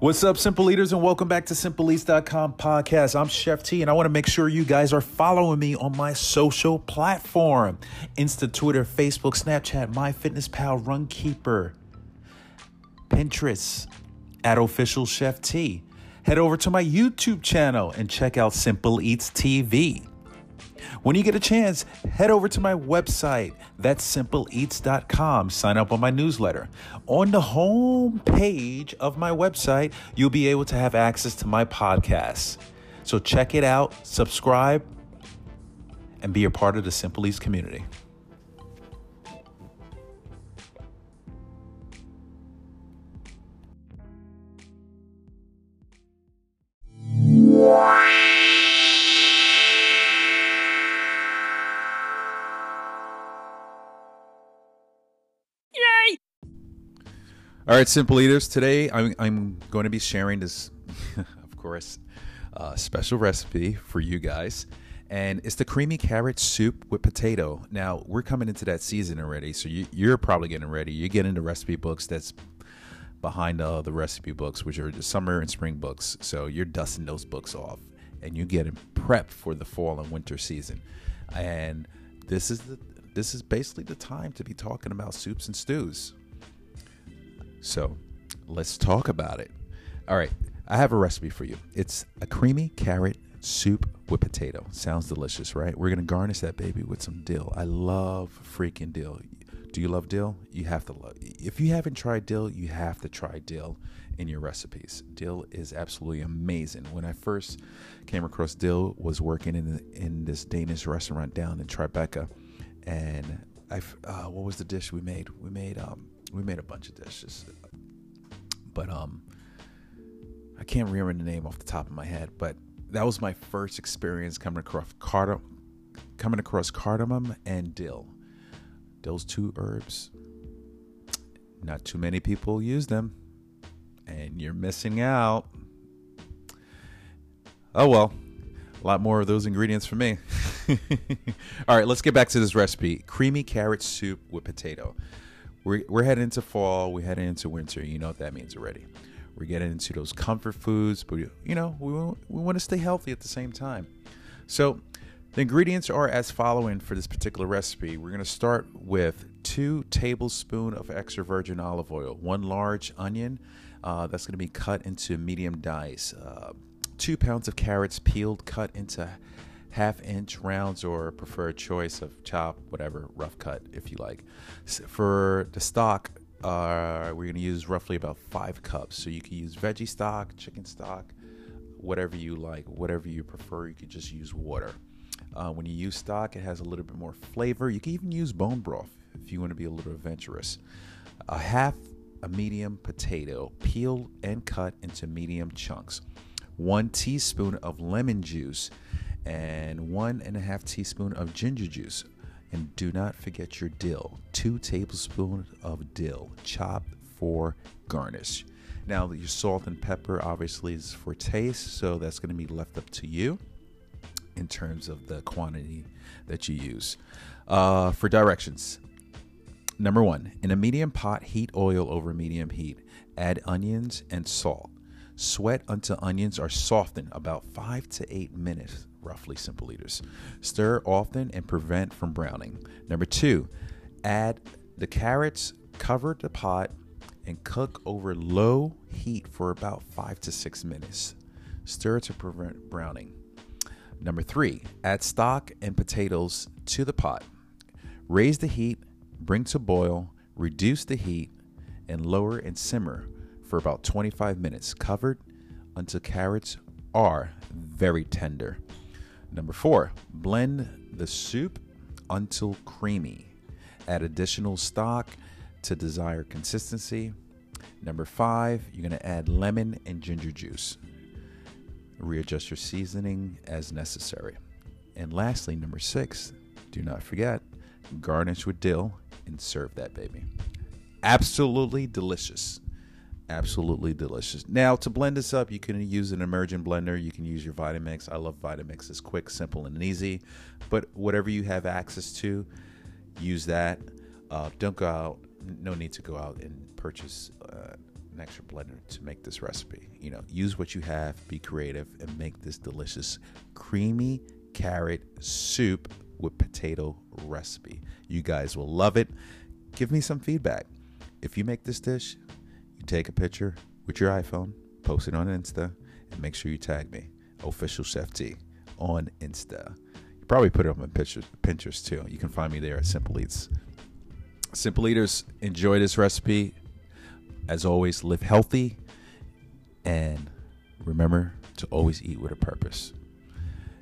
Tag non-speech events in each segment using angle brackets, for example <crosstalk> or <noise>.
What's up, Simple Eaters, and welcome back to SimpleEats.com podcast. I'm Chef T, and I want to make sure you guys are following me on my social platform Insta, Twitter, Facebook, Snapchat, MyFitnessPal, Runkeeper, Pinterest, at Official Chef T. Head over to my YouTube channel and check out Simple Eats TV. When you get a chance, head over to my website, that's simpleeats.com. Sign up on my newsletter. On the home page of my website, you'll be able to have access to my podcasts. So check it out, subscribe, and be a part of the Simple Eats community. All right, Simple Eaters. Today I'm, I'm going to be sharing this, <laughs> of course, uh, special recipe for you guys. And it's the creamy carrot soup with potato. Now, we're coming into that season already, so you, you're probably getting ready. You're getting the recipe books that's behind uh, the recipe books, which are the summer and spring books. So you're dusting those books off and you're getting prepped for the fall and winter season. And this is the this is basically the time to be talking about soups and stews. So let's talk about it. All right, I have a recipe for you. It's a creamy carrot soup with potato. Sounds delicious, right? We're gonna garnish that baby with some dill. I love freaking dill. Do you love dill? You have to love. If you haven't tried dill, you have to try dill in your recipes. Dill is absolutely amazing. When I first came across dill, was working in in this Danish restaurant down in Tribeca, and I uh, what was the dish we made? We made um, we made a bunch of dishes, but um, I can't remember the name off the top of my head. But that was my first experience coming across cardamom, coming across cardamom and dill. Those two herbs, not too many people use them, and you're missing out. Oh well, a lot more of those ingredients for me. <laughs> All right, let's get back to this recipe creamy carrot soup with potato we're, we're heading into fall, we're heading into winter. You know what that means already. We're getting into those comfort foods, but you know, we, we want to stay healthy at the same time. So, the ingredients are as following for this particular recipe. We're going to start with two tablespoons of extra virgin olive oil, one large onion uh, that's going to be cut into medium dice, uh, two pounds of carrots peeled, cut into half inch rounds or preferred choice of chop, whatever, rough cut if you like. For the stock, uh, we're going to use roughly about five cups. So you can use veggie stock, chicken stock, whatever you like, whatever you prefer. You could just use water. Uh, when you use stock, it has a little bit more flavor. You can even use bone broth if you want to be a little adventurous. A half a medium potato, peeled and cut into medium chunks. One teaspoon of lemon juice and one and a half teaspoon of ginger juice. And do not forget your dill. Two tablespoons of dill, chopped for garnish. Now, your salt and pepper obviously is for taste, so that's going to be left up to you in terms of the quantity that you use. Uh, for directions, number one, in a medium pot, heat oil over medium heat. Add onions and salt. Sweat until onions are softened about five to eight minutes roughly simple eaters. Stir often and prevent from browning. Number two, add the carrots, cover the pot, and cook over low heat for about five to six minutes. Stir to prevent browning. Number three, add stock and potatoes to the pot. Raise the heat, bring to boil, reduce the heat, and lower and simmer for about 25 minutes, covered until carrots are very tender. Number four, blend the soup until creamy. Add additional stock to desired consistency. Number five, you're going to add lemon and ginger juice. Readjust your seasoning as necessary. And lastly, number six, do not forget, garnish with dill and serve that baby. Absolutely delicious absolutely delicious. Now, to blend this up, you can use an immersion blender. You can use your Vitamix. I love Vitamix. It's quick, simple, and easy. But whatever you have access to, use that. Uh, don't go out. No need to go out and purchase uh, an extra blender to make this recipe. You know, use what you have, be creative, and make this delicious creamy carrot soup with potato recipe. You guys will love it. Give me some feedback. If you make this dish, you take a picture with your iPhone, post it on Insta, and make sure you tag me, official chef T, on Insta. You probably put it on my Pinterest too. You can find me there at Simple Eats. Simple Eaters, enjoy this recipe. As always, live healthy and remember to always eat with a purpose.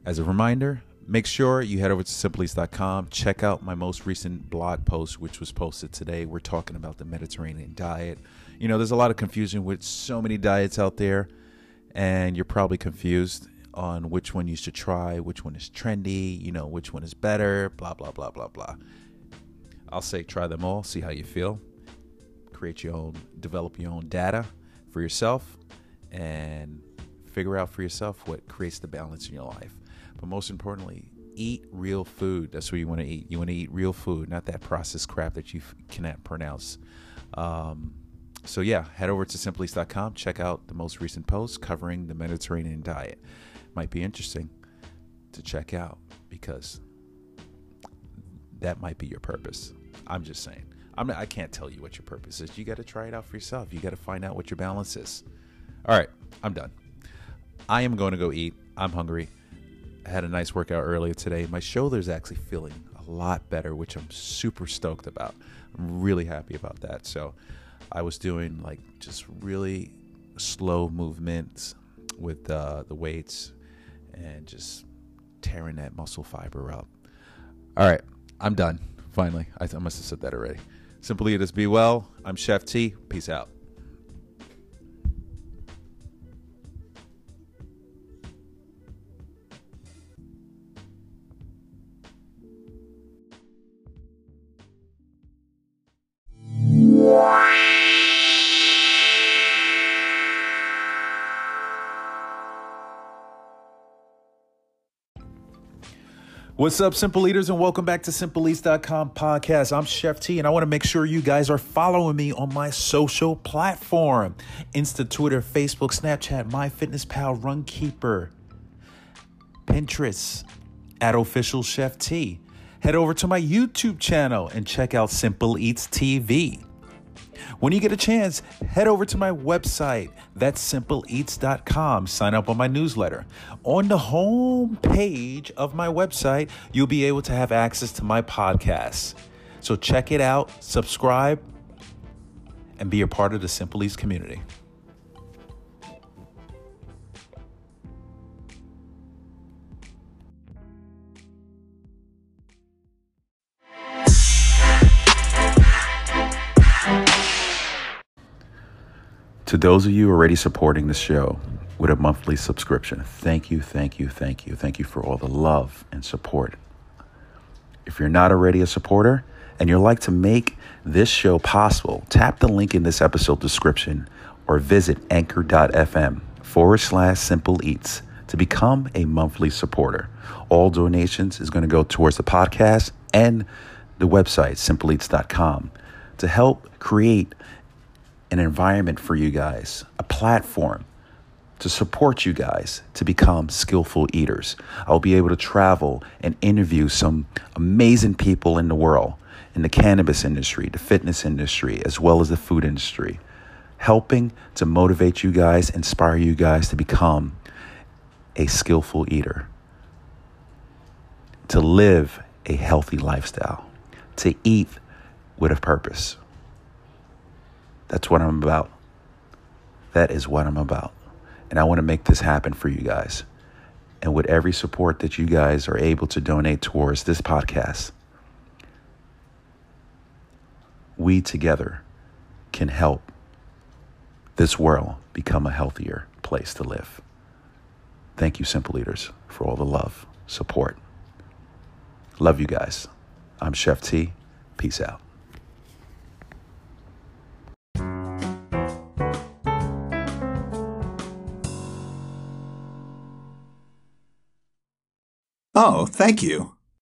As a reminder, make sure you head over to simpleeats.com. Check out my most recent blog post, which was posted today. We're talking about the Mediterranean diet. You know, there's a lot of confusion with so many diets out there, and you're probably confused on which one you should try, which one is trendy, you know, which one is better, blah, blah, blah, blah, blah. I'll say try them all, see how you feel create your own, develop your own data for yourself, and figure out for yourself what creates the balance in your life. But most importantly, eat real food. That's what you want to eat. You want to eat real food, not that processed crap that you cannot pronounce. Um, so yeah, head over to simpleeats.com. Check out the most recent post covering the Mediterranean diet. Might be interesting to check out because that might be your purpose. I'm just saying. I'm, I can't tell you what your purpose is. You got to try it out for yourself. You got to find out what your balance is. All right, I'm done. I am going to go eat. I'm hungry. I had a nice workout earlier today. My shoulder's actually feeling a lot better, which I'm super stoked about. I'm really happy about that. So I was doing like just really slow movements with uh, the weights and just tearing that muscle fiber up. All right, I'm done. Finally, I, I must have said that already. Simple Eaters be well. I'm Chef T. Peace out. What's up, Simple Eaters, and welcome back to SimpleEats.com podcast. I'm Chef T, and I want to make sure you guys are following me on my social platform Insta, Twitter, Facebook, Snapchat, MyFitnessPal, Runkeeper, Pinterest, at Official Chef T. Head over to my YouTube channel and check out Simple Eats TV. When you get a chance, head over to my website. That's simpleeats.com. Sign up on my newsletter. On the home page of my website, you'll be able to have access to my podcasts. So check it out, subscribe, and be a part of the Simple Eats community. To those of you already supporting the show with a monthly subscription, thank you, thank you, thank you. Thank you for all the love and support. If you're not already a supporter and you'd like to make this show possible, tap the link in this episode description or visit anchor.fm forward slash simple eats to become a monthly supporter. All donations is going to go towards the podcast and the website, simpleeats.com, to help create an environment for you guys, a platform to support you guys to become skillful eaters. I'll be able to travel and interview some amazing people in the world, in the cannabis industry, the fitness industry, as well as the food industry, helping to motivate you guys, inspire you guys to become a skillful eater, to live a healthy lifestyle, to eat with a purpose. That's what I'm about. That is what I'm about. And I want to make this happen for you guys. And with every support that you guys are able to donate towards this podcast, we together can help this world become a healthier place to live. Thank you, Simple Eaters, for all the love, support. Love you guys. I'm Chef T. Peace out. Oh, thank you.